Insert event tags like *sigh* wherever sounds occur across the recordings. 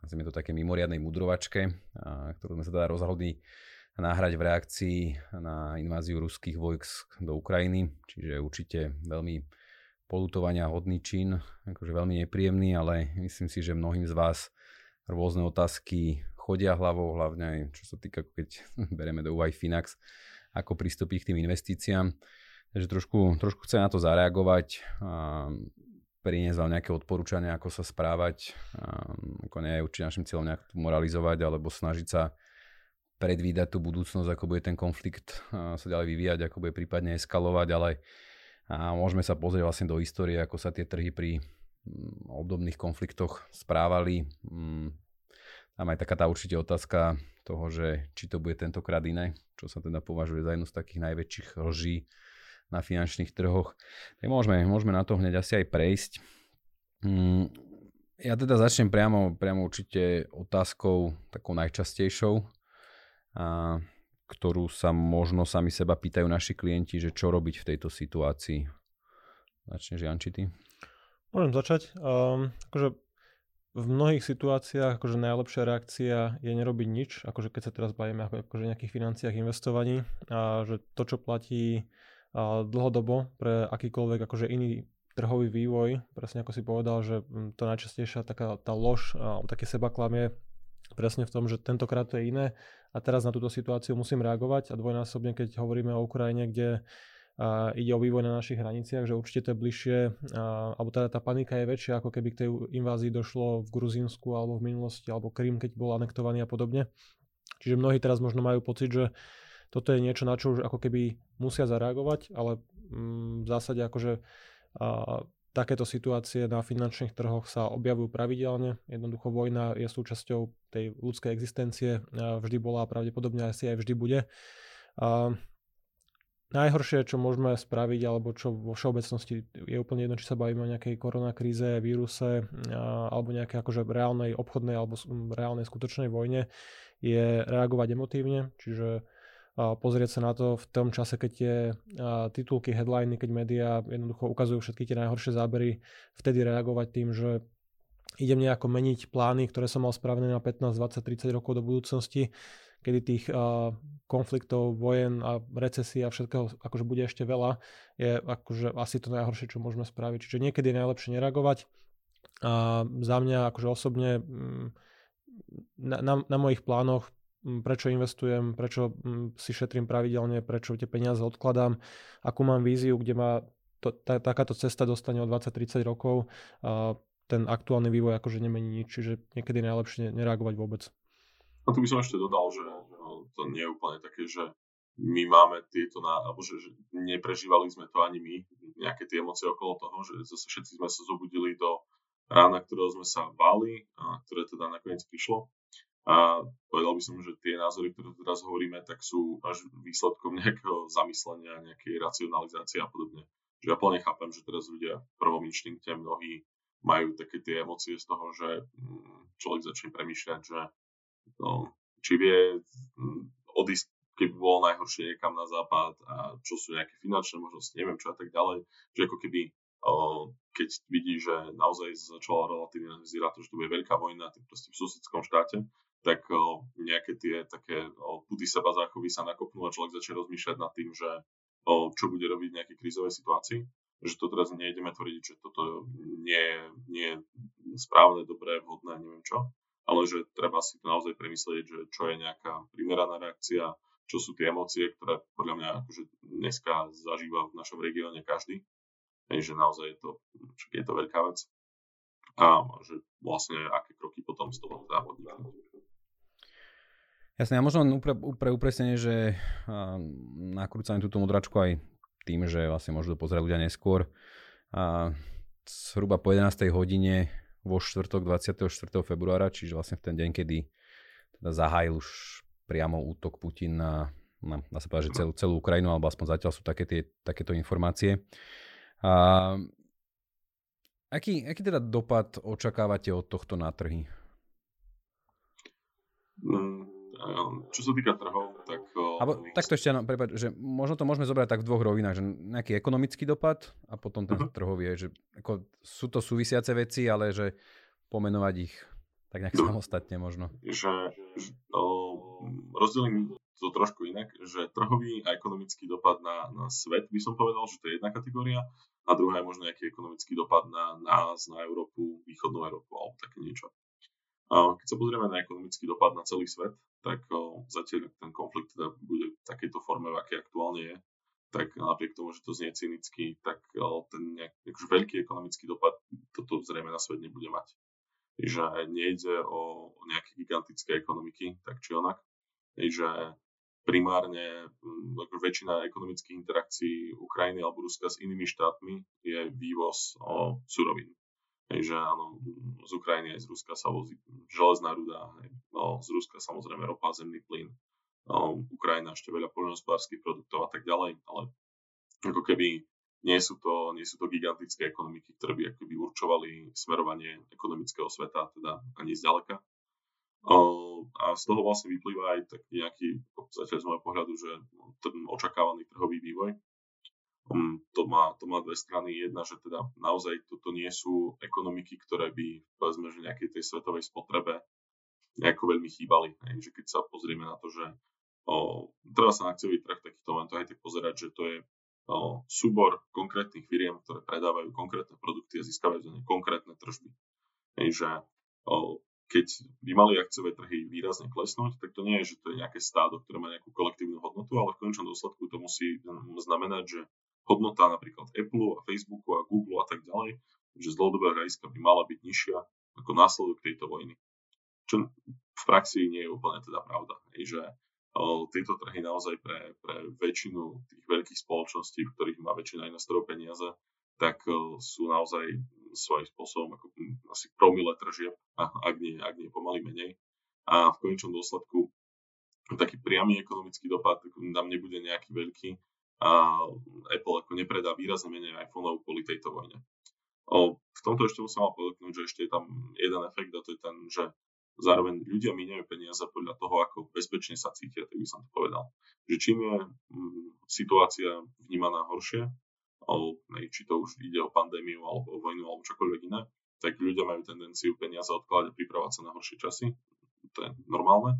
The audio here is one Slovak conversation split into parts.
nazvime to také mimoriadnej mudrovačke, ktorú sme sa teda rozhodli náhrať v reakcii na inváziu ruských vojsk do Ukrajiny. Čiže určite veľmi polutovania hodný čin, akože veľmi nepríjemný, ale myslím si, že mnohým z vás rôzne otázky chodia hlavou, hlavne aj čo sa týka, keď *laughs* bereme do úvahy Finax, ako pristúpiť k tým investíciám. Takže trošku, trošku chcem na to zareagovať a priniesť vám nejaké odporúčania, ako sa správať. A ako nie je určite našim cieľom nejak moralizovať alebo snažiť sa predvídať tú budúcnosť, ako bude ten konflikt sa ďalej vyvíjať, ako bude prípadne eskalovať, ale a môžeme sa pozrieť vlastne do histórie, ako sa tie trhy pri mm, obdobných konfliktoch správali. Mm, tam aj taká tá určite otázka toho, že či to bude tentokrát iné, čo sa teda považuje za jednu z takých najväčších lží na finančných trhoch. Tak môžeme, môžeme na to hneď asi aj prejsť. Mm, ja teda začnem priamo, priamo určite otázkou takou najčastejšou, a, ktorú sa možno sami seba pýtajú naši klienti, že čo robiť v tejto situácii. Začneš Janči ty? Môžem začať. Um, akože v mnohých situáciách akože najlepšia reakcia je nerobiť nič, akože keď sa teraz bavíme ako, akože nejakých financiách investovaní a že to, čo platí dlhodobo pre akýkoľvek akože iný trhový vývoj, presne ako si povedal, že hm, to najčastejšia taká tá lož, také seba klamie presne v tom, že tentokrát to je iné a teraz na túto situáciu musím reagovať a dvojnásobne, keď hovoríme o Ukrajine, kde a ide o vývoj na našich hraniciach, že určite to je bližšie, a, alebo teda tá panika je väčšia, ako keby k tej invázii došlo v Gruzínsku alebo v minulosti, alebo Krym, keď bol anektovaný a podobne. Čiže mnohí teraz možno majú pocit, že toto je niečo, na čo už ako keby musia zareagovať, ale mm, v zásade akože a, takéto situácie na finančných trhoch sa objavujú pravidelne. Jednoducho vojna je súčasťou tej ľudskej existencie, vždy bola a pravdepodobne asi aj vždy bude. A, Najhoršie, čo môžeme spraviť, alebo čo vo všeobecnosti je úplne jedno, či sa bavíme o nejakej koronakríze, víruse alebo nejakej akože reálnej obchodnej alebo reálnej skutočnej vojne, je reagovať emotívne, čiže pozrieť sa na to v tom čase, keď tie titulky, headliny, keď médiá jednoducho ukazujú všetky tie najhoršie zábery, vtedy reagovať tým, že idem nejako meniť plány, ktoré som mal spravené na 15, 20, 30 rokov do budúcnosti, kedy tých konfliktov, vojen a recesí a všetkého akože bude ešte veľa, je akože asi to najhoršie, čo môžeme spraviť. Čiže niekedy je najlepšie nereagovať. A za mňa akože osobne mm, na, na, na mojich plánoch prečo investujem, prečo si šetrím pravidelne, prečo tie peniaze odkladám, akú mám víziu, kde ma to, tá, takáto cesta dostane o 20-30 rokov, a ten aktuálny vývoj akože nemení nič, čiže niekedy najlepšie nereagovať vôbec. A tu by som ešte dodal, že to nie je úplne také, že my máme tieto, na, alebo že, že neprežívali sme to ani my, nejaké tie emócie okolo toho, že zase všetci sme sa zobudili do rána, ktorého sme sa báli a ktoré teda nakoniec prišlo. A povedal by som, že tie názory, ktoré teraz hovoríme, tak sú až výsledkom *laughs* nejakého zamyslenia, nejakej racionalizácie a podobne. Že ja plne chápem, že teraz ľudia v prvom inštinkte mnohí majú také tie emócie z toho, že mm, človek začne premýšľať, že no, či vie hm, odísť, keby bolo najhoršie niekam na západ a čo sú nejaké finančné možnosti, neviem čo a tak ďalej. Že ako keby keď vidí, že naozaj začala relatívne vyzerať to, že to bude veľká vojna tým proste v susedskom štáte, tak nejaké tie také pudy seba záchovy sa nakopnú a človek začne rozmýšľať nad tým, že čo bude robiť v nejakej krízovej situácii. Že to teraz nejdeme tvrdiť, že toto nie, nie je správne, dobré, vhodné, neviem čo ale že treba si to naozaj premyslieť, že čo je nejaká primeraná reakcia, čo sú tie emócie, ktoré podľa mňa akože dneska zažíva v našom regióne každý. Že naozaj je to, je to veľká vec. A že vlastne aké kroky potom z toho závodníka. Jasne, a možno pre, pre upresnenie, že nakrúcame túto modračku aj tým, že vlastne môžu to pozerať ľudia neskôr. A zhruba po 11. hodine vo štvrtok 24. februára, čiže vlastne v ten deň, kedy teda zahájil už priamo útok Putin na, na dá sa povedať, že celú, celú Ukrajinu, alebo aspoň zatiaľ sú také tie, takéto informácie. A, aký, aký teda dopad očakávate od tohto na trhy? Mm, čo sa týka trhov, tak... Abo, takto ešte, no, prepáč, že možno to môžeme zobrať tak v dvoch rovinách, že nejaký ekonomický dopad a potom ten uh-huh. trhový je, že ako, sú to súvisiace veci, ale že pomenovať ich tak nejak samostatne možno. Že, že o, rozdelím to trošku inak, že trhový a ekonomický dopad na, na svet by som povedal, že to je jedna kategória a druhá je možno nejaký ekonomický dopad na nás, na Európu, východnú Európu alebo také niečo. Keď sa pozrieme na ekonomický dopad na celý svet, tak zatiaľ ten konflikt teda bude v takejto forme, v akej aktuálne je, tak napriek tomu, že to znie cynicky, tak ten nejak, akože veľký ekonomický dopad toto zrejme na svet nebude mať. Že nejde o nejaké gigantické ekonomiky, tak či onak. Že primárne ako väčšina ekonomických interakcií Ukrajiny alebo Ruska s inými štátmi je vývoz o surovín. Hej, že áno, z Ukrajiny aj z Ruska sa vozí železná ruda, hej, no, z Ruska samozrejme ropa, zemný plyn, no, Ukrajina ešte veľa poľnohospodárských produktov a tak ďalej, ale ako keby nie sú to, nie sú to gigantické ekonomiky, ktoré by akoby určovali smerovanie ekonomického sveta, teda ani zďaleka. A z toho vlastne vyplýva aj taký nejaký, zatiaľ z môjho pohľadu, že ten očakávaný trhový vývoj, to, má, to má dve strany. Jedna, že teda naozaj toto nie sú ekonomiky, ktoré by, povedzme, že nejakej tej svetovej spotrebe nejako veľmi chýbali. Hej. Že keď sa pozrieme na to, že o, treba sa na akciový trh takýchto momentov aj tak pozerať, že to je o, súbor konkrétnych firiem, ktoré predávajú konkrétne produkty a získavajú za ne konkrétne tržby. Hej, že o, keď by mali akciové trhy výrazne klesnúť, tak to nie je, že to je nejaké stádo, ktoré má nejakú kolektívnu hodnotu, ale v konečnom dôsledku to musí znamenať, že hodnota napríklad Apple a Facebooku a Google a tak ďalej, že z dlhodobého hľadiska by mala byť nižšia ako následok tejto vojny. Čo v praxi nie je úplne teda pravda. Je, že tieto trhy naozaj pre, pre väčšinu tých veľkých spoločností, v ktorých má väčšina investorov peniaze, tak sú naozaj svojím spôsobom ako asi promile tržieb, ak nie, ak nie pomaly menej. A v konečnom dôsledku taký priamy ekonomický dopad nám nebude nejaký veľký, a Apple ako nepredá výrazne menej iPhoneov kvôli tejto vojne. O, v tomto ešte musím ale podotknúť, že ešte je tam jeden efekt a to je ten, že zároveň ľudia míňajú peniaze podľa toho, ako bezpečne sa cítia, tak by som to povedal. Že čím je mm, situácia vnímaná horšie, alebo či to už ide o pandémiu alebo o vojnu alebo čokoľvek iné, tak ľudia majú tendenciu peniaze odkladať a pripravať sa na horšie časy. To je normálne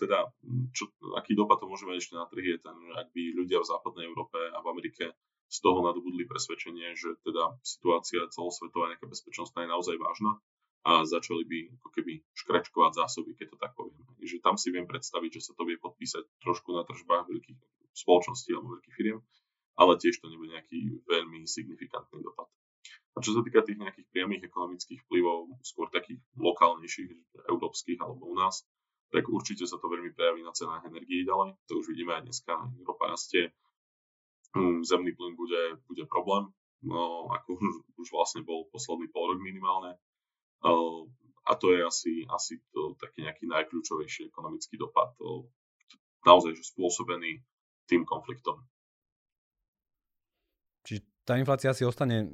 teda, čo, aký dopad to môže mať ešte na trhy je ten, ak by ľudia v západnej Európe a v Amerike z toho nadobudli presvedčenie, že teda situácia celosvetová nejaká bezpečnostná je naozaj vážna a začali by ako keby škračkovať zásoby, keď to tak poviem. Že tam si viem predstaviť, že sa to vie podpísať trošku na tržbách veľkých spoločností alebo veľkých firiem, ale tiež to nebude nejaký veľmi signifikantný dopad. A čo sa týka tých nejakých priamých ekonomických vplyvov, skôr takých lokálnejších, európskych alebo u nás, tak určite sa to veľmi prejaví na cenách energií ďalej. To už vidíme aj dneska, Európa rastie, zemný plyn bude, bude problém, no, ako už, už vlastne bol posledný pol rok minimálne. A to je asi, asi to taký nejaký najkľúčovejší ekonomický dopad, to, naozaj že spôsobený tým konfliktom. Čiže tá inflácia si ostane,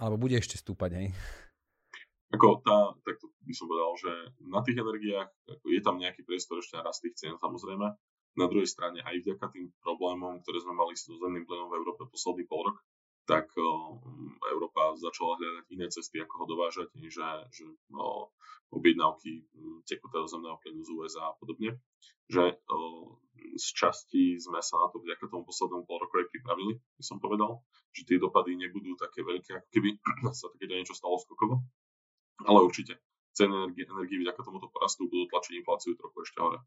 alebo bude ešte stúpať, hej? Ako tá, tak to by som povedal, že na tých energiách ako je tam nejaký priestor ešte rast tých cien samozrejme. Na druhej strane aj vďaka tým problémom, ktoré sme mali s zemným plynom v Európe posledný pol rok, tak um, Európa začala hľadať iné cesty, ako ho dovážať, že, že no, objednávky tekutého zemného plynu z USA a podobne. Že um, z časti sme sa na to vďaka tomu poslednému pol roku aj pripravili, by som povedal, že tie dopady nebudú také veľké, ako keby *clears throat* sa takéto niečo stalo skokovo. Ale určite ceny energie, energie vďaka tomuto porastu budú tlačiť infláciu trochu ešte hore.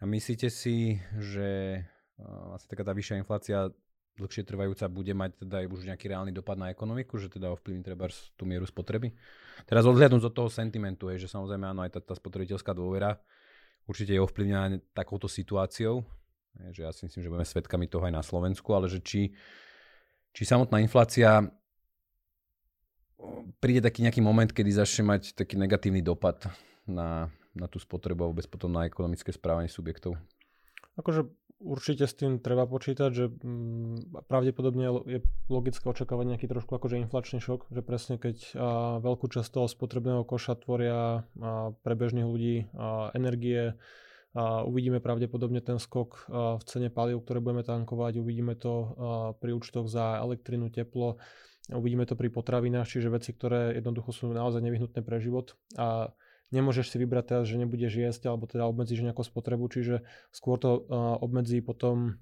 A myslíte si, že vlastne taká tá vyššia inflácia dlhšie trvajúca bude mať teda aj už nejaký reálny dopad na ekonomiku, že teda ovplyvní treba tú mieru spotreby. Teraz odhľadnúť od toho sentimentu, je, že samozrejme áno, aj tá, tá spotrebiteľská dôvera určite je ovplyvnená takouto situáciou, je, že ja si myslím, že budeme svedkami toho aj na Slovensku, ale že či, či samotná inflácia príde taký nejaký moment, kedy začne mať taký negatívny dopad na, na tú spotrebu a vôbec potom na ekonomické správanie subjektov. Akože určite s tým treba počítať, že mm, pravdepodobne je logické očakávať nejaký trošku akože inflačný šok, že presne keď a, veľkú časť toho spotrebného koša tvoria a, pre bežných ľudí a, energie, a uvidíme pravdepodobne ten skok v cene palív, ktoré budeme tankovať, uvidíme to pri účtoch za elektrinu, teplo, uvidíme to pri potravinách, čiže veci, ktoré jednoducho sú naozaj nevyhnutné pre život. A nemôžeš si vybrať teraz, že nebudeš jesť alebo teda obmedzíš nejakú spotrebu, čiže skôr to obmedzí potom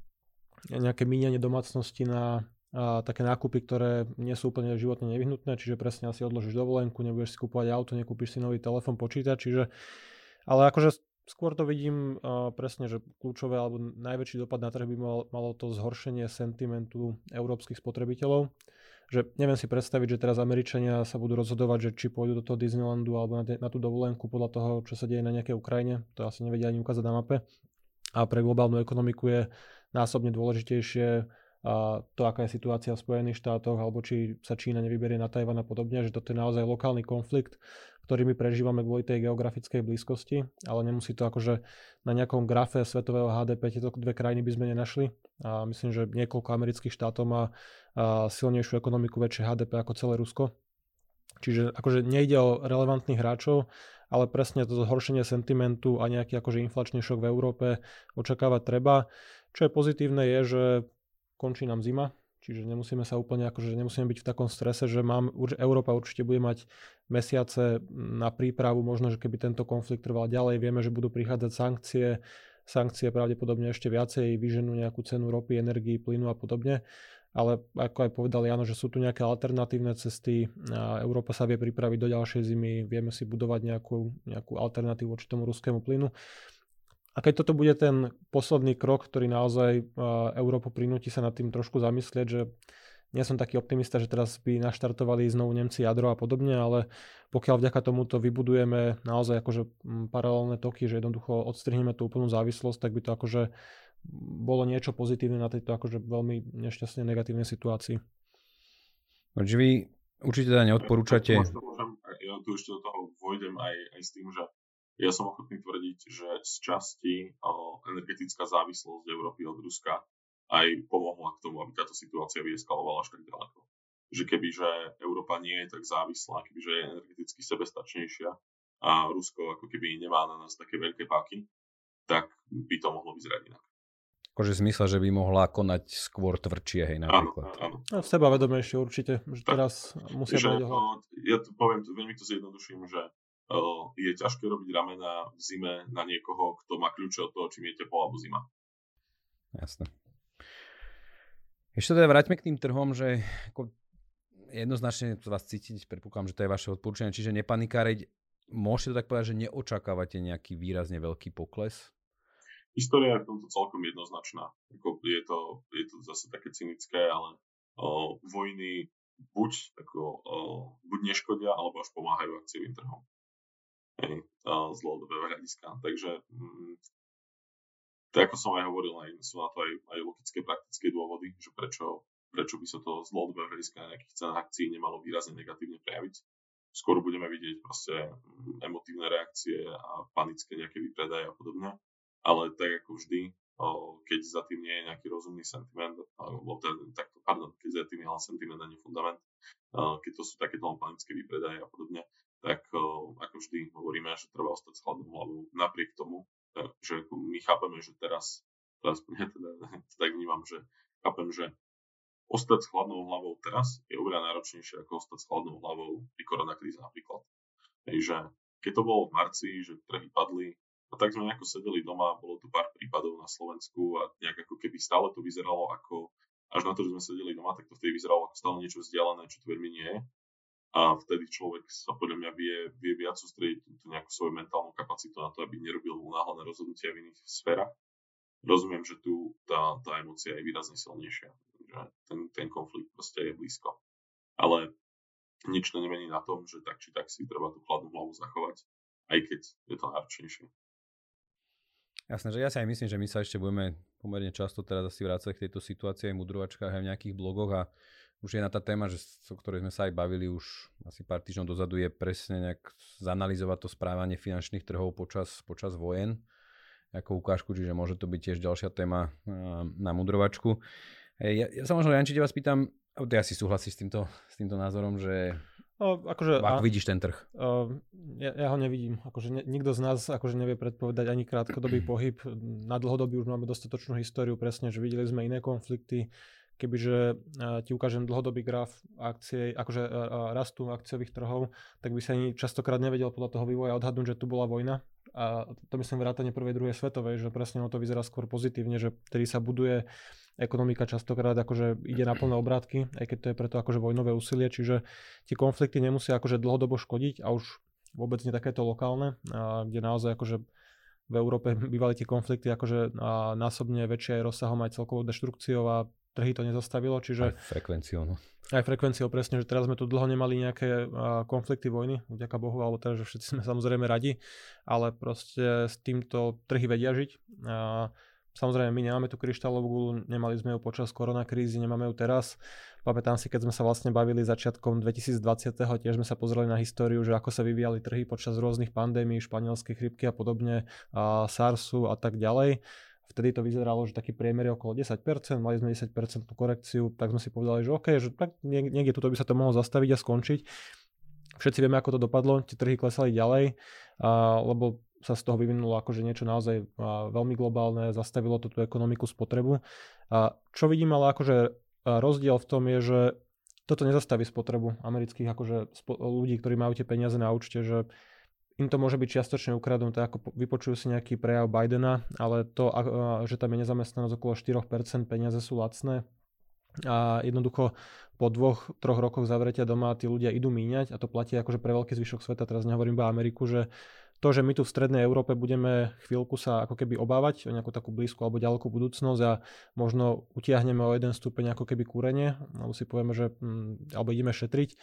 nejaké míňanie domácnosti na a také nákupy, ktoré nie sú úplne životne nevyhnutné, čiže presne asi odložíš dovolenku, nebudeš si kúpovať auto, nekúpiš si nový telefón, počítač, čiže ale akože skôr to vidím uh, presne, že kľúčové alebo najväčší dopad na trh by mal, malo to zhoršenie sentimentu európskych spotrebiteľov že neviem si predstaviť, že teraz Američania sa budú rozhodovať, že či pôjdu do toho Disneylandu alebo na, na tú dovolenku podľa toho, čo sa deje na nejakej Ukrajine. To asi nevedia ani ukázať na mape. A pre globálnu ekonomiku je násobne dôležitejšie a to, aká je situácia v Spojených štátoch, alebo či sa Čína nevyberie na Tajvan a podobne, že toto je naozaj lokálny konflikt, ktorý my prežívame kvôli tej geografickej blízkosti, ale nemusí to akože na nejakom grafe svetového HDP tieto dve krajiny by sme nenašli. A myslím, že niekoľko amerických štátov má silnejšiu ekonomiku, väčšie HDP ako celé Rusko. Čiže akože nejde o relevantných hráčov, ale presne to zhoršenie sentimentu a nejaký akože inflačný šok v Európe očakávať treba. Čo je pozitívne je, že končí nám zima, čiže nemusíme sa úplne, akože nemusíme byť v takom strese, že mám, Európa určite bude mať mesiace na prípravu, možno, že keby tento konflikt trval ďalej, vieme, že budú prichádzať sankcie, sankcie pravdepodobne ešte viacej vyženú nejakú cenu ropy, energii, plynu a podobne. Ale ako aj povedal Jano, že sú tu nejaké alternatívne cesty, Európa sa vie pripraviť do ďalšej zimy, vieme si budovať nejakú, nejakú alternatívu voči tomu ruskému plynu. A keď toto bude ten posledný krok, ktorý naozaj Európu prinúti sa nad tým trošku zamyslieť, že nie som taký optimista, že teraz by naštartovali znovu Nemci jadro a podobne, ale pokiaľ vďaka tomuto vybudujeme naozaj akože paralelné toky, že jednoducho odstrihneme tú úplnú závislosť, tak by to akože bolo niečo pozitívne na tejto akože veľmi nešťastne negatívnej situácii. Takže vy určite teda neodporúčate... Ja tu ešte do toho vojdem aj, aj s tým, že ja som ochotný tvrdiť, že z časti energetická závislosť Európy od Ruska aj pomohla k tomu, aby táto situácia vyeskalovala až tak ďaleko. Že keby, že Európa nie je tak závislá, keby, že je energeticky sebestačnejšia a Rusko ako keby nemá na nás také veľké páky, tak by to mohlo vyzerať inak. Akože zmysle, že by mohla konať skôr tvrdšie, hej, napríklad. Áno, áno. No, v seba vedomejšie určite, že teraz musia že, Ja to poviem, veľmi to zjednoduším, že je ťažké robiť ramena v zime na niekoho, kto má kľúče od toho, či je teplo alebo zima. Jasné. Ešte teda vráťme k tým trhom, že ako jednoznačne vás cítiť, predpokladám, že to je vaše odporúčanie, čiže nepanikáreť. Môžete to tak povedať, že neočakávate nejaký výrazne veľký pokles? História je v tomto celkom jednoznačná. Je, to, je to zase také cynické, ale o, vojny buď, ako, o, buď neškodia, alebo až pomáhajú akciovým trhom hej, z dlhodobého hľadiska. Takže mm, tak ako som aj hovoril, aj, sú na to aj, aj logické, praktické dôvody, že prečo, prečo by sa to z dlhodobého hľadiska nejakých cenách akcií nemalo výrazne negatívne prejaviť. Skôr budeme vidieť proste mm, emotívne reakcie a panické nejaké výpredaje a podobne. Ale tak ako vždy, keď za tým nie je nejaký rozumný sentiment, alebo ten, tak, pardon, keď za tým je len sentiment a nie fundament, keď to sú takéto panické výpredaje a podobne, tak ako vždy hovoríme, že treba ostať s chladnou hlavou napriek tomu, že my chápeme, že teraz, aspoň ja teda *laughs* tak vnímam, že chápem, že ostať s chladnou hlavou teraz je oveľa náročnejšie ako ostať s chladnou hlavou pri koronakríze napríklad. Hej, že keď to bolo v marci, že trhy padli, a tak sme nejako sedeli doma, bolo tu pár prípadov na Slovensku a nejak ako keby stále to vyzeralo ako, až na to, že sme sedeli doma, tak to vtedy vyzeralo ako stále niečo vzdialené, čo tu veľmi nie je a vtedy človek sa podľa mňa vie, vie viac sústrediť tú nejakú svoju mentálnu kapacitu na to, aby nerobil unáhlené rozhodnutia v iných sférach. Rozumiem, že tu tá, tá emocia je výrazne silnejšia. že ten, ten konflikt proste je blízko. Ale nič to nemení na tom, že tak či tak si treba tú chladnú hlavu zachovať, aj keď je to náročnejšie. Jasné, že ja si aj myslím, že my sa ešte budeme pomerne často teraz asi vrácať k tejto situácii aj mudrovačkách, aj v nejakých blogoch a už je na tá téma, že, o ktorej sme sa aj bavili už asi pár týždňov dozadu, je presne nejak zanalizovať to správanie finančných trhov počas, počas vojen ako ukážku, čiže môže to byť tiež ďalšia téma na mudrovačku. Ja, ja sa možno, Janči, vás pýtam, ty asi súhlasíš s týmto, s týmto názorom, že No, akože, Ako a, vidíš ten trh? Uh, ja, ja ho nevidím. Akože ne, nikto z nás akože nevie predpovedať ani krátkodobý *clears throat* pohyb. Na dlhodobý už máme dostatočnú históriu, presne, že videli sme iné konflikty, kebyže ti ukážem dlhodobý graf akcie, akože rastu akciových trhov, tak by sa ani častokrát nevedel podľa toho vývoja odhadnúť, že tu bola vojna. A to myslím vrátane prvej, druhej svetovej, že presne ono to vyzerá skôr pozitívne, že vtedy sa buduje ekonomika častokrát akože ide na plné obrátky, aj keď to je preto akože vojnové úsilie, čiže tie konflikty nemusia akože dlhodobo škodiť a už vôbec nie takéto lokálne, a kde naozaj akože v Európe *laughs* bývali tie konflikty akože násobne väčšie aj rozsahom aj celkovou deštrukciou a trhy to nezastavilo, čiže... Aj frekvenciou, no. Aj frekvenciou, presne, že teraz sme tu dlho nemali nejaké konflikty vojny, vďaka Bohu, alebo teda, že všetci sme *laughs* samozrejme radi, ale proste s týmto trhy vedia žiť. Uh, Samozrejme, my nemáme tú kryštálovú gulu, nemali sme ju počas koronakrízy, nemáme ju teraz. Pamätám si, keď sme sa vlastne bavili začiatkom 2020. tiež sme sa pozreli na históriu, že ako sa vyvíjali trhy počas rôznych pandémií, španielskej chrypky a podobne, a SARSu a tak ďalej vtedy to vyzeralo, že taký priemer je okolo 10%, mali sme 10% korekciu, tak sme si povedali, že OK, že tak niekde tuto by sa to mohlo zastaviť a skončiť. Všetci vieme, ako to dopadlo, tie trhy klesali ďalej, a, lebo sa z toho vyvinulo akože niečo naozaj a, veľmi globálne, zastavilo to tú ekonomiku spotrebu. A čo vidím ale akože rozdiel v tom je, že toto nezastaví spotrebu amerických akože spo, ľudí, ktorí majú tie peniaze na účte, že im to môže byť čiastočne ukradnuté, ako vypočujú si nejaký prejav Bidena, ale to, že tam je nezamestnanosť okolo 4%, peniaze sú lacné a jednoducho po dvoch, troch rokoch zavretia doma tí ľudia idú míňať a to platí akože pre veľký zvyšok sveta, teraz nehovorím iba Ameriku, že to, že my tu v strednej Európe budeme chvíľku sa ako keby obávať o nejakú takú blízku alebo ďalekú budúcnosť a možno utiahneme o jeden stupeň ako keby kúrenie, alebo si povieme, že hm, alebo ideme šetriť,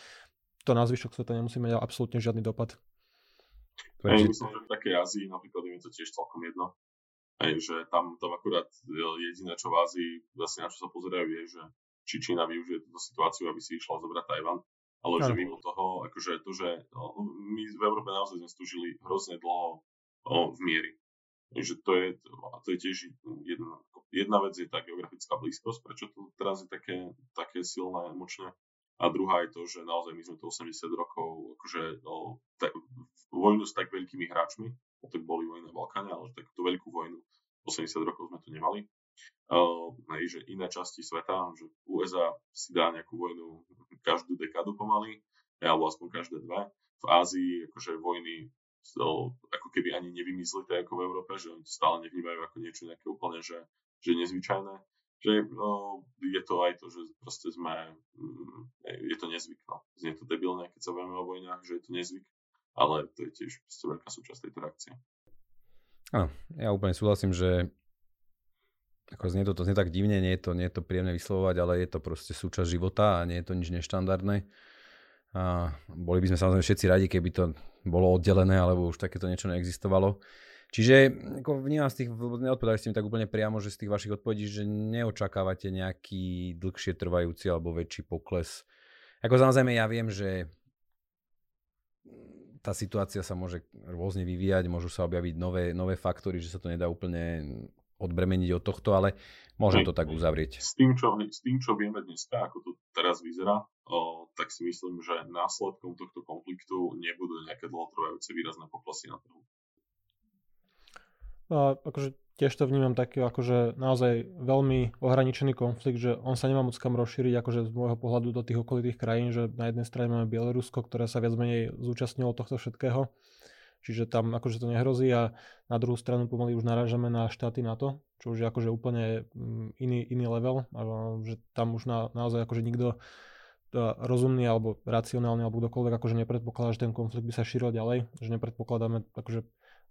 to na zvyšok sveta nemusí mať absolútne žiadny dopad. Aj, myslím, že v takej Ázii napríklad je to tiež celkom jedno. Aj, že tam, tam akurát jediné, čo v Ázii, vlastne na čo sa pozerajú, je, že či Čína využije túto situáciu, aby si išla zobrať Tajvan. Ale že mimo toho, akože to, že no, my v Európe naozaj sme stúžili hrozne dlho o, v miery. Takže to je, to je tiež jedna, jedna vec je tá geografická blízkosť, prečo to teraz je také, také silné, močné. A druhá je to, že naozaj my sme to 80 rokov, akože no, ta, vojnu s tak veľkými hráčmi, tak boli vojny na Balkáne, ale takúto veľkú vojnu 80 rokov sme tu nemali. Uh, hej, že iné časti sveta, že USA si dá nejakú vojnu každú dekádu pomaly, alebo aspoň každé dve. V Ázii akože vojny so, ako keby ani nevymysleli ako v Európe, že oni to stále nevnímajú ako niečo nejaké úplne, že, že nezvyčajné že no, je to aj to, že proste sme, je to nezvyk, no. Znie to debilné, keď sa bavíme o vojnách, že je to nezvyk, ale to je tiež veľká súčasť tejto reakcie. Áno, ja úplne súhlasím, že ako znie to, to znie tak divne, nie je to, nie je to príjemné vyslovovať, ale je to proste súčasť života a nie je to nič neštandardné. A boli by sme samozrejme všetci radi, keby to bolo oddelené, alebo už takéto niečo neexistovalo. Čiže ako vnímam z tých, neodpovedali ste mi tak úplne priamo, že z tých vašich odpovedí, že neočakávate nejaký dlhšie trvajúci alebo väčší pokles. Ako samozrejme ja viem, že tá situácia sa môže rôzne vyvíjať, môžu sa objaviť nové, nové faktory, že sa to nedá úplne odbremeniť od tohto, ale môžem to tak uzavrieť. S tým, čo, s tým, čo vieme dneska, ako to teraz vyzerá, o, tak si myslím, že následkom tohto konfliktu nebudú nejaké dlhotrvajúce výrazné poklesy na trhu. A akože tiež to vnímam taký akože naozaj veľmi ohraničený konflikt, že on sa nemá moc kam rozšíriť akože z môjho pohľadu do tých okolitých krajín, že na jednej strane máme Bielorusko, ktoré sa viac menej zúčastnilo tohto všetkého, čiže tam akože to nehrozí a na druhú stranu pomaly už narážame na štáty NATO, čo už je akože úplne mm, iný, iný level, že tam už na, naozaj akože nikto rozumný alebo racionálny alebo kdokoľvek akože nepredpokladá, že ten konflikt by sa šíril ďalej, že nepredpokladáme akože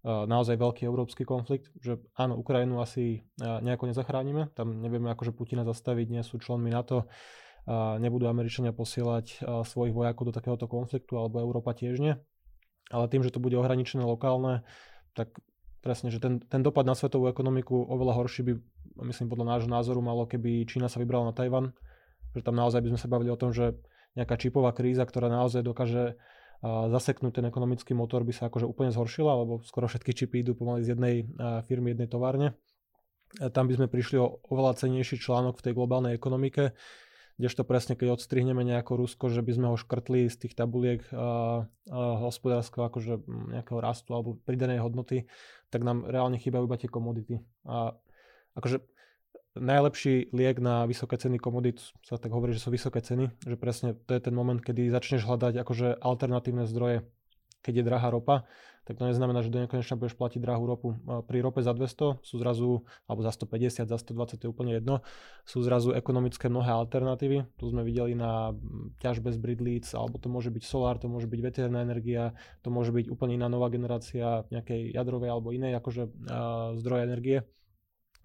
naozaj veľký európsky konflikt, že áno, Ukrajinu asi nejako nezachránime, tam nevieme akože Putina zastaviť, nie sú členmi NATO, nebudú Američania posielať svojich vojakov do takéhoto konfliktu, alebo Európa tiež nie. Ale tým, že to bude ohraničené lokálne, tak presne, že ten, ten dopad na svetovú ekonomiku oveľa horší by, myslím, podľa nášho názoru malo, keby Čína sa vybrala na Tajvan, že tam naozaj by sme sa bavili o tom, že nejaká čipová kríza, ktorá naozaj dokáže zaseknúť ten ekonomický motor by sa akože úplne zhoršila, lebo skoro všetky čipy idú pomaly z jednej firmy, jednej továrne. Tam by sme prišli o oveľa cenejší článok v tej globálnej ekonomike, kdežto presne keď odstrihneme nejako Rusko, že by sme ho škrtli z tých tabuliek hospodárskeho akože nejakého rastu alebo pridanej hodnoty, tak nám reálne chýbajú iba tie komodity. A akože najlepší liek na vysoké ceny komodít sa tak hovorí, že sú vysoké ceny, že presne to je ten moment, kedy začneš hľadať akože alternatívne zdroje. Keď je drahá ropa, tak to neznamená, že do nekonečna budeš platiť drahú ropu. Pri rope za 200 sú zrazu, alebo za 150, za 120, to je úplne jedno, sú zrazu ekonomické mnohé alternatívy. Tu sme videli na ťažbe z bridlíc, alebo to môže byť solár, to môže byť veterná energia, to môže byť úplne iná nová generácia nejakej jadrovej alebo inej akože, uh, zdroje energie.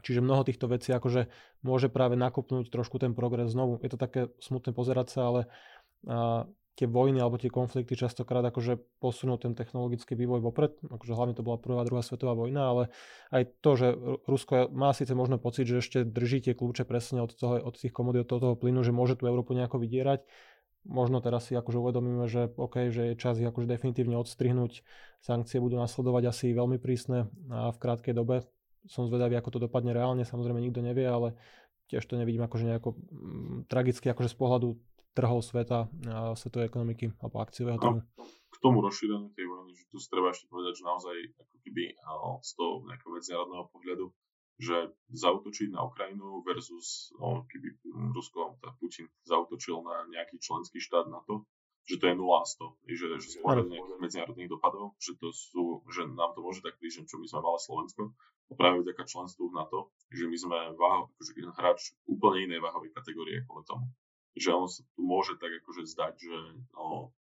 Čiže mnoho týchto vecí akože môže práve nakopnúť trošku ten progres znovu. Je to také smutné pozerať sa, ale a, tie vojny alebo tie konflikty častokrát akože posunú ten technologický vývoj vopred. Akože hlavne to bola prvá, druhá svetová vojna, ale aj to, že Rusko má síce možno pocit, že ešte drží tie kľúče presne od, toho, od tých komodít, od toho plynu, že môže tú Európu nejako vydierať. Možno teraz si akože uvedomíme, že OK, že je čas ich akože definitívne odstrihnúť. Sankcie budú nasledovať asi veľmi prísne a v krátkej dobe som zvedavý, ako to dopadne reálne, samozrejme nikto nevie, ale tiež to nevidím akože nejako mm, tragicky akože z pohľadu trhov sveta, a svetovej ekonomiky alebo akciového trhu. No, k tomu rozšíreniu tej vojny, že tu treba ešte povedať, že naozaj ako keby z toho nejakého medzinárodného pohľadu, že zautočiť na Ukrajinu versus no, keby Rusko, tak Putin zautočil na nejaký členský štát NATO, že to je 0 a 100, že, že pohľadu nejakých medzinárodných dopadov, že to sú, že nám to môže tak prísť, čo my sme mali Slovensko, a práve vďaka členstvu na to, že my sme váho, akože hráč úplne inej váhovej kategórie kvôli tomu. Že on sa tu môže tak akože zdať, že no,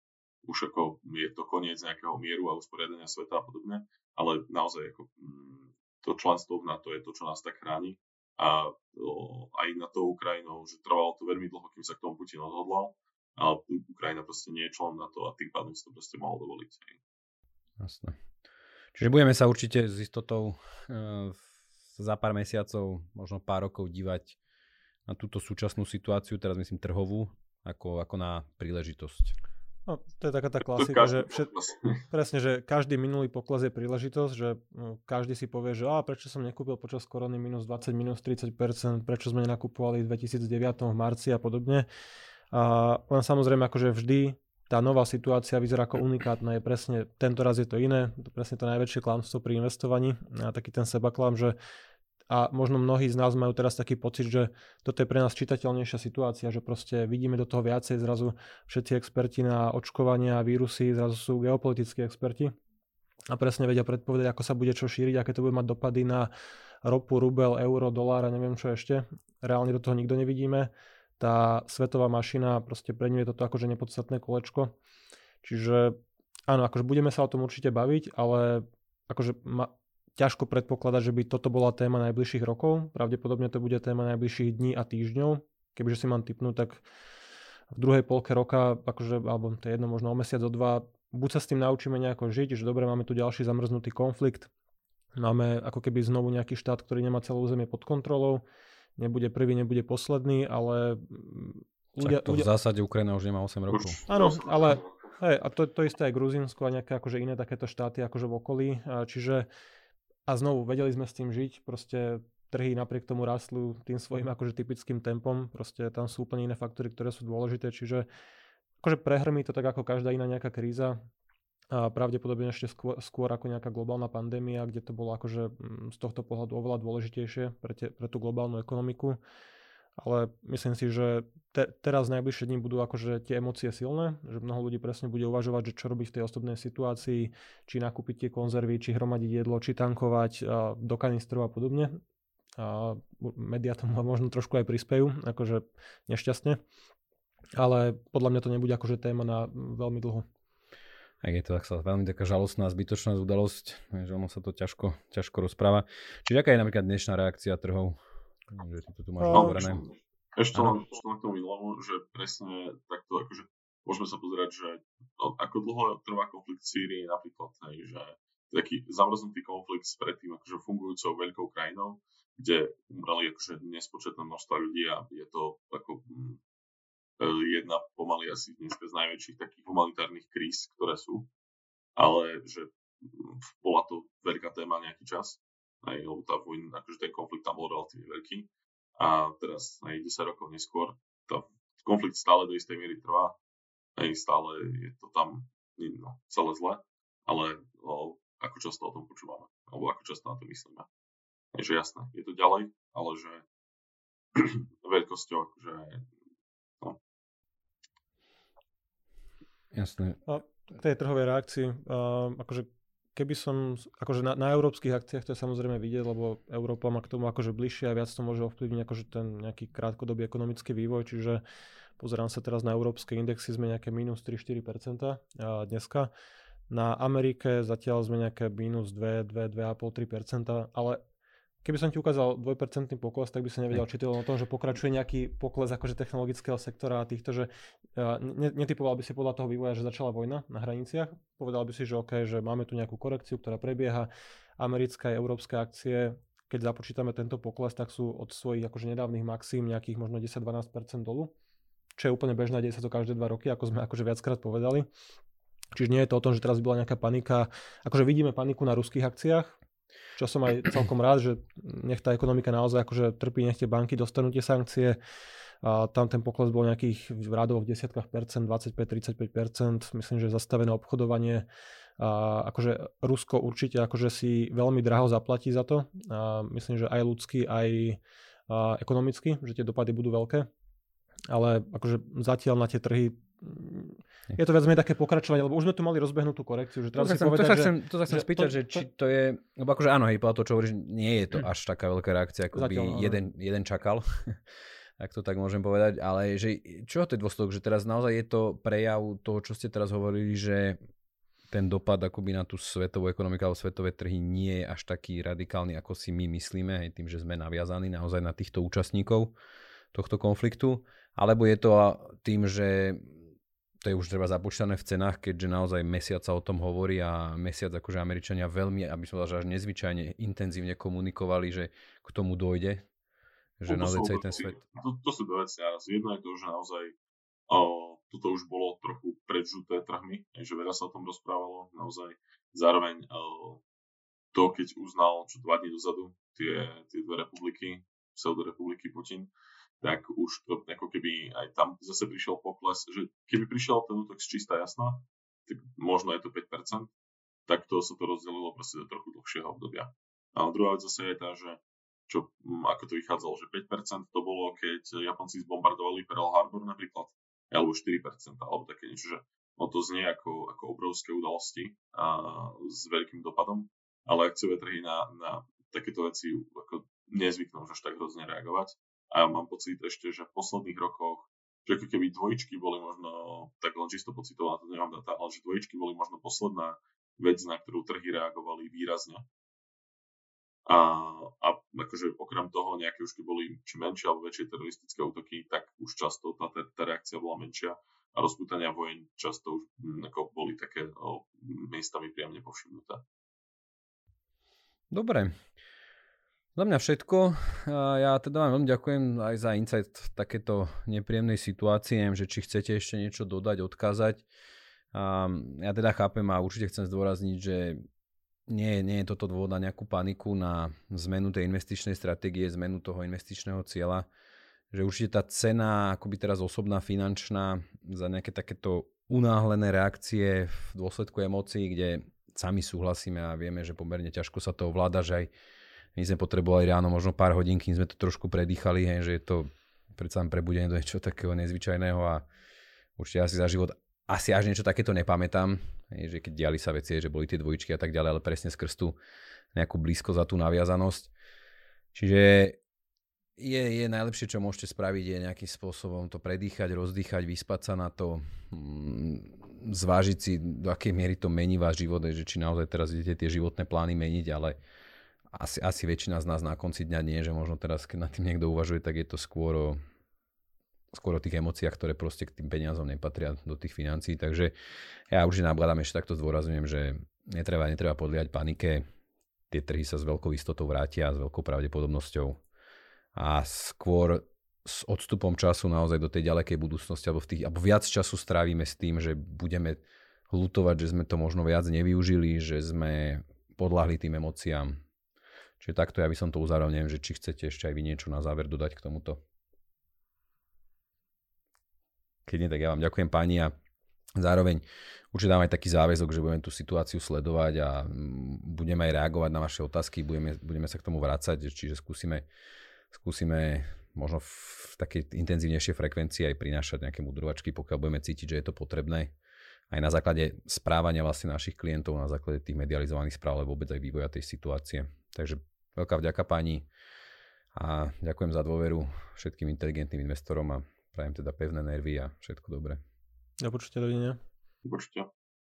už ako je to koniec nejakého mieru a usporiadania sveta a podobne, ale naozaj ako, mm, to členstvo v NATO je to, čo nás tak chráni a to, aj na to Ukrajinou, že trvalo to veľmi dlho, kým sa k tomu Putin odhodlal ale Ukrajina proste nie je člen na to a tým pádom si to proste mohol dovoliť. Jasné. Čiže budeme sa určite s istotou e, za pár mesiacov, možno pár rokov dívať na túto súčasnú situáciu, teraz myslím trhovú, ako, ako na príležitosť. No, to je taká tá klasika, že všet, *laughs* presne, že každý minulý pokles je príležitosť, že no, každý si povie, že a prečo som nekúpil počas korony minus 20, minus 30%, prečo sme nenakupovali v 2009 v marci a podobne. Len samozrejme akože vždy tá nová situácia vyzerá ako unikátna. Je presne, tento raz je to iné, presne to najväčšie klamstvo pri investovaní a taký ten sebaklam, že a možno mnohí z nás majú teraz taký pocit, že toto je pre nás čitateľnejšia situácia, že proste vidíme do toho viacej, zrazu všetci experti na očkovania a vírusy, zrazu sú geopolitickí experti a presne vedia predpovedať, ako sa bude čo šíriť, aké to bude mať dopady na ropu, rubel, euro, dolár a neviem čo ešte. Reálne do toho nikto nevidíme tá svetová mašina, proste pre ňu je toto akože nepodstatné kolečko. Čiže áno, akože budeme sa o tom určite baviť, ale akože ma, ťažko predpokladať, že by toto bola téma najbližších rokov. Pravdepodobne to bude téma najbližších dní a týždňov. Kebyže si mám typnúť, tak v druhej polke roka, akože, alebo to je jedno, možno o mesiac, o dva, buď sa s tým naučíme nejako žiť, že dobre, máme tu ďalší zamrznutý konflikt, máme ako keby znovu nejaký štát, ktorý nemá celé územie pod kontrolou, nebude prvý, nebude posledný, ale ľudia... to ľudia... v zásade Ukrajina už nemá 8 rokov. Áno, ale hej, a to, to isté aj Gruzinsko a nejaké akože iné takéto štáty akože v okolí. A čiže a znovu, vedeli sme s tým žiť, proste trhy napriek tomu rastlu tým svojim akože typickým tempom, proste tam sú úplne iné faktory, ktoré sú dôležité, čiže akože prehrmí to tak ako každá iná nejaká kríza, pravdepodobne ešte skôr, skôr ako nejaká globálna pandémia, kde to bolo akože mm, z tohto pohľadu oveľa dôležitejšie pre, te, pre tú globálnu ekonomiku. Ale myslím si, že te, teraz najbližšie dní budú akože tie emócie silné, že mnoho ľudí presne bude uvažovať, že čo robiť v tej osobnej situácii, či nakúpiť tie konzervy, či hromadiť jedlo, či tankovať a, do kanistrov a podobne. A médiá tomu *laughs* možno trošku aj prispejú, akože nešťastne. Ale podľa mňa to nebude akože téma na veľmi dlho. Ak je to tak sa veľmi taká žalostná, zbytočná udalosť, že ono sa to ťažko, ťažko rozpráva. Čiže aká je napríklad dnešná reakcia trhov? Že ty to tu máš no, Ešte len, k tomu minulomu, že presne takto, akože môžeme sa pozerať, že ako dlho trvá konflikt v Sýrii napríklad, hej, že taký zamrznutý konflikt s predtým akože fungujúcou veľkou krajinou, kde umreli akože nespočetné množstva ľudí a je to ako hm, jedna pomaly asi dneska z najväčších takých humanitárnych kríz, ktoré sú. Ale že bola to veľká téma nejaký čas, aj, lebo tá vojna, akože ten konflikt tam bol relatívne veľký. A teraz aj 10 rokov neskôr tá konflikt stále do istej miery trvá. Aj stále je to tam no, celé zle, ale o, ako často o tom počúvame, alebo ako často na to myslíme. Takže jasné, je to ďalej, ale že *clears throat* veľkosťou akože Jasné. A k tej trhovej reakcii, uh, akože keby som, akože na, na európskych akciách to je samozrejme vidieť, lebo Európa má k tomu akože bližšie a viac to môže ovplyvniť akože ten nejaký krátkodobý ekonomický vývoj, čiže pozerám sa teraz na európske indexy, sme nejaké minus 3-4% dneska. Na Amerike zatiaľ sme nejaké minus 2, 2, 2,5, 3%, ale Keby som ti ukázal 2% pokles, tak by som nevedel, či to je o tom, že pokračuje nejaký pokles akože technologického sektora a týchto, že ne, netypoval by si podľa toho vývoja, že začala vojna na hraniciach. Povedal by si, že OK, že máme tu nejakú korekciu, ktorá prebieha. Americké a európske akcie, keď započítame tento pokles, tak sú od svojich akože nedávnych maxim nejakých možno 10-12% dolu, čo je úplne bežné, deje sa to každé dva roky, ako sme akože viackrát povedali. Čiže nie je to o tom, že teraz bola nejaká panika. Akože vidíme paniku na ruských akciách, čo som aj celkom rád, že nech tá ekonomika naozaj akože trpí, nech tie banky dostanú tie sankcie. A tam ten pokles bol nejakých rádov v desiatkách percent, 25-35%, myslím, že zastavené obchodovanie. A akože Rusko určite akože si veľmi draho zaplatí za to. A myslím, že aj ľudsky, aj ekonomicky, že tie dopady budú veľké. Ale akože zatiaľ na tie trhy je to viac menej také pokračovanie, lebo už sme tu mali rozbehnutú korekciu. Že to, sa chcem, povedať, to, sa chcem, to sa chcem že spýtať, to, že či to je, lebo akože áno, hej, to, čo hovoríš, nie je to až taká veľká reakcia, ako Zatiaľ, by jeden, jeden čakal. *laughs* ak to tak môžem povedať, ale že, čo to je dôsledok, že teraz naozaj je to prejav toho, čo ste teraz hovorili, že ten dopad akoby na tú svetovú ekonomiku alebo svetové trhy nie je až taký radikálny, ako si my myslíme, hej, tým, že sme naviazaní naozaj na týchto účastníkov tohto konfliktu, alebo je to tým, že to je už treba započítané v cenách, keďže naozaj mesiac sa o tom hovorí a mesiac akože Američania veľmi, aby som povedal, že až nezvyčajne intenzívne komunikovali, že k tomu dojde, že no, naozaj celý ten svet... To, to sú dve veci naraz. Jedno je to, že naozaj o, toto už bolo trochu predžuté trhmi, že veľa sa o tom rozprávalo, naozaj zároveň o, to, keď uznal, čo dva dní dozadu, tie, tie dve republiky, pseudorepubliky Putin, tak už to ako keby aj tam zase prišiel pokles, že keby prišiel ten útok z čistá jasná, tak možno je to 5%, tak to sa to rozdelilo proste do trochu dlhšieho obdobia. A druhá vec zase je tá, že čo, mm, ako to vychádzalo, že 5% to bolo, keď Japonci zbombardovali Pearl Harbor napríklad, alebo 4%, alebo také niečo, že no to znie ako, ako obrovské udalosti a s veľkým dopadom, ale akciové trhy na, na takéto veci ako nezvyknú už až tak hrozne reagovať a ja mám pocit ešte, že v posledných rokoch, že ako keby dvojičky boli možno, tak len čisto pocitovo na to nemám data, ale že dvojičky boli možno posledná vec, na ktorú trhy reagovali výrazne. A, a akože okrem toho nejaké už keď boli či menšie alebo väčšie teroristické útoky, tak už často tá, tá reakcia bola menšia a rozputania vojen často už hm, ako boli také o, miestami príjemne povšimnuté. Dobre, za mňa všetko. Ja teda vám veľmi ďakujem aj za insight v takéto nepríjemnej situácii, že či chcete ešte niečo dodať, odkázať. Ja teda chápem a určite chcem zdôrazniť, že nie, nie je toto dôvod na nejakú paniku, na zmenu tej investičnej stratégie, zmenu toho investičného cieľa. Že určite tá cena, akoby teraz osobná, finančná, za nejaké takéto unáhlené reakcie v dôsledku emócií, kde sami súhlasíme a vieme, že pomerne ťažko sa to ovláda, že aj my sme potrebovali ráno možno pár hodín, kým sme to trošku predýchali, hej, že je to predsa prebudenie do niečo takého nezvyčajného a určite asi za život asi až niečo takéto nepamätám, hej, že keď diali sa veci, že boli tie dvojičky a tak ďalej, ale presne skrz tú nejakú blízko za tú naviazanosť. Čiže je, je najlepšie, čo môžete spraviť, je nejakým spôsobom to predýchať, rozdýchať, vyspať sa na to, mm, zvážiť si, do akej miery to mení váš život, že či naozaj teraz idete tie životné plány meniť, ale asi, asi väčšina z nás na konci dňa nie, že možno teraz, keď nad tým niekto uvažuje, tak je to skôr o, skôr o tých emóciách, ktoré proste k tým peniazom nepatria do tých financií. Takže ja už nabladám ešte takto zdôrazňujem, že netreba, netreba podliať panike. Tie trhy sa s veľkou istotou vrátia, s veľkou pravdepodobnosťou. A skôr s odstupom času naozaj do tej ďalekej budúcnosti alebo, v tých, alebo viac času strávime s tým, že budeme lutovať, že sme to možno viac nevyužili, že sme podľahli tým emóciám. Čiže takto ja by som to uzavrel, neviem, že či chcete ešte aj vy niečo na záver dodať k tomuto. Keď nie, tak ja vám ďakujem páni a zároveň určite dám aj taký záväzok, že budeme tú situáciu sledovať a mm, budeme aj reagovať na vaše otázky, budeme, budeme sa k tomu vrácať, čiže skúsime, skúsime možno v takej intenzívnejšej frekvencii aj prinášať nejaké mudrovačky, pokiaľ budeme cítiť, že je to potrebné. Aj na základe správania vlastne našich klientov, na základe tých medializovaných správ, ale vôbec aj vývoja tej situácie. Takže veľká vďaka pani a ďakujem za dôveru všetkým inteligentným investorom a prajem teda pevné nervy a všetko dobré. Do počutia, dovidenia. Do počutia.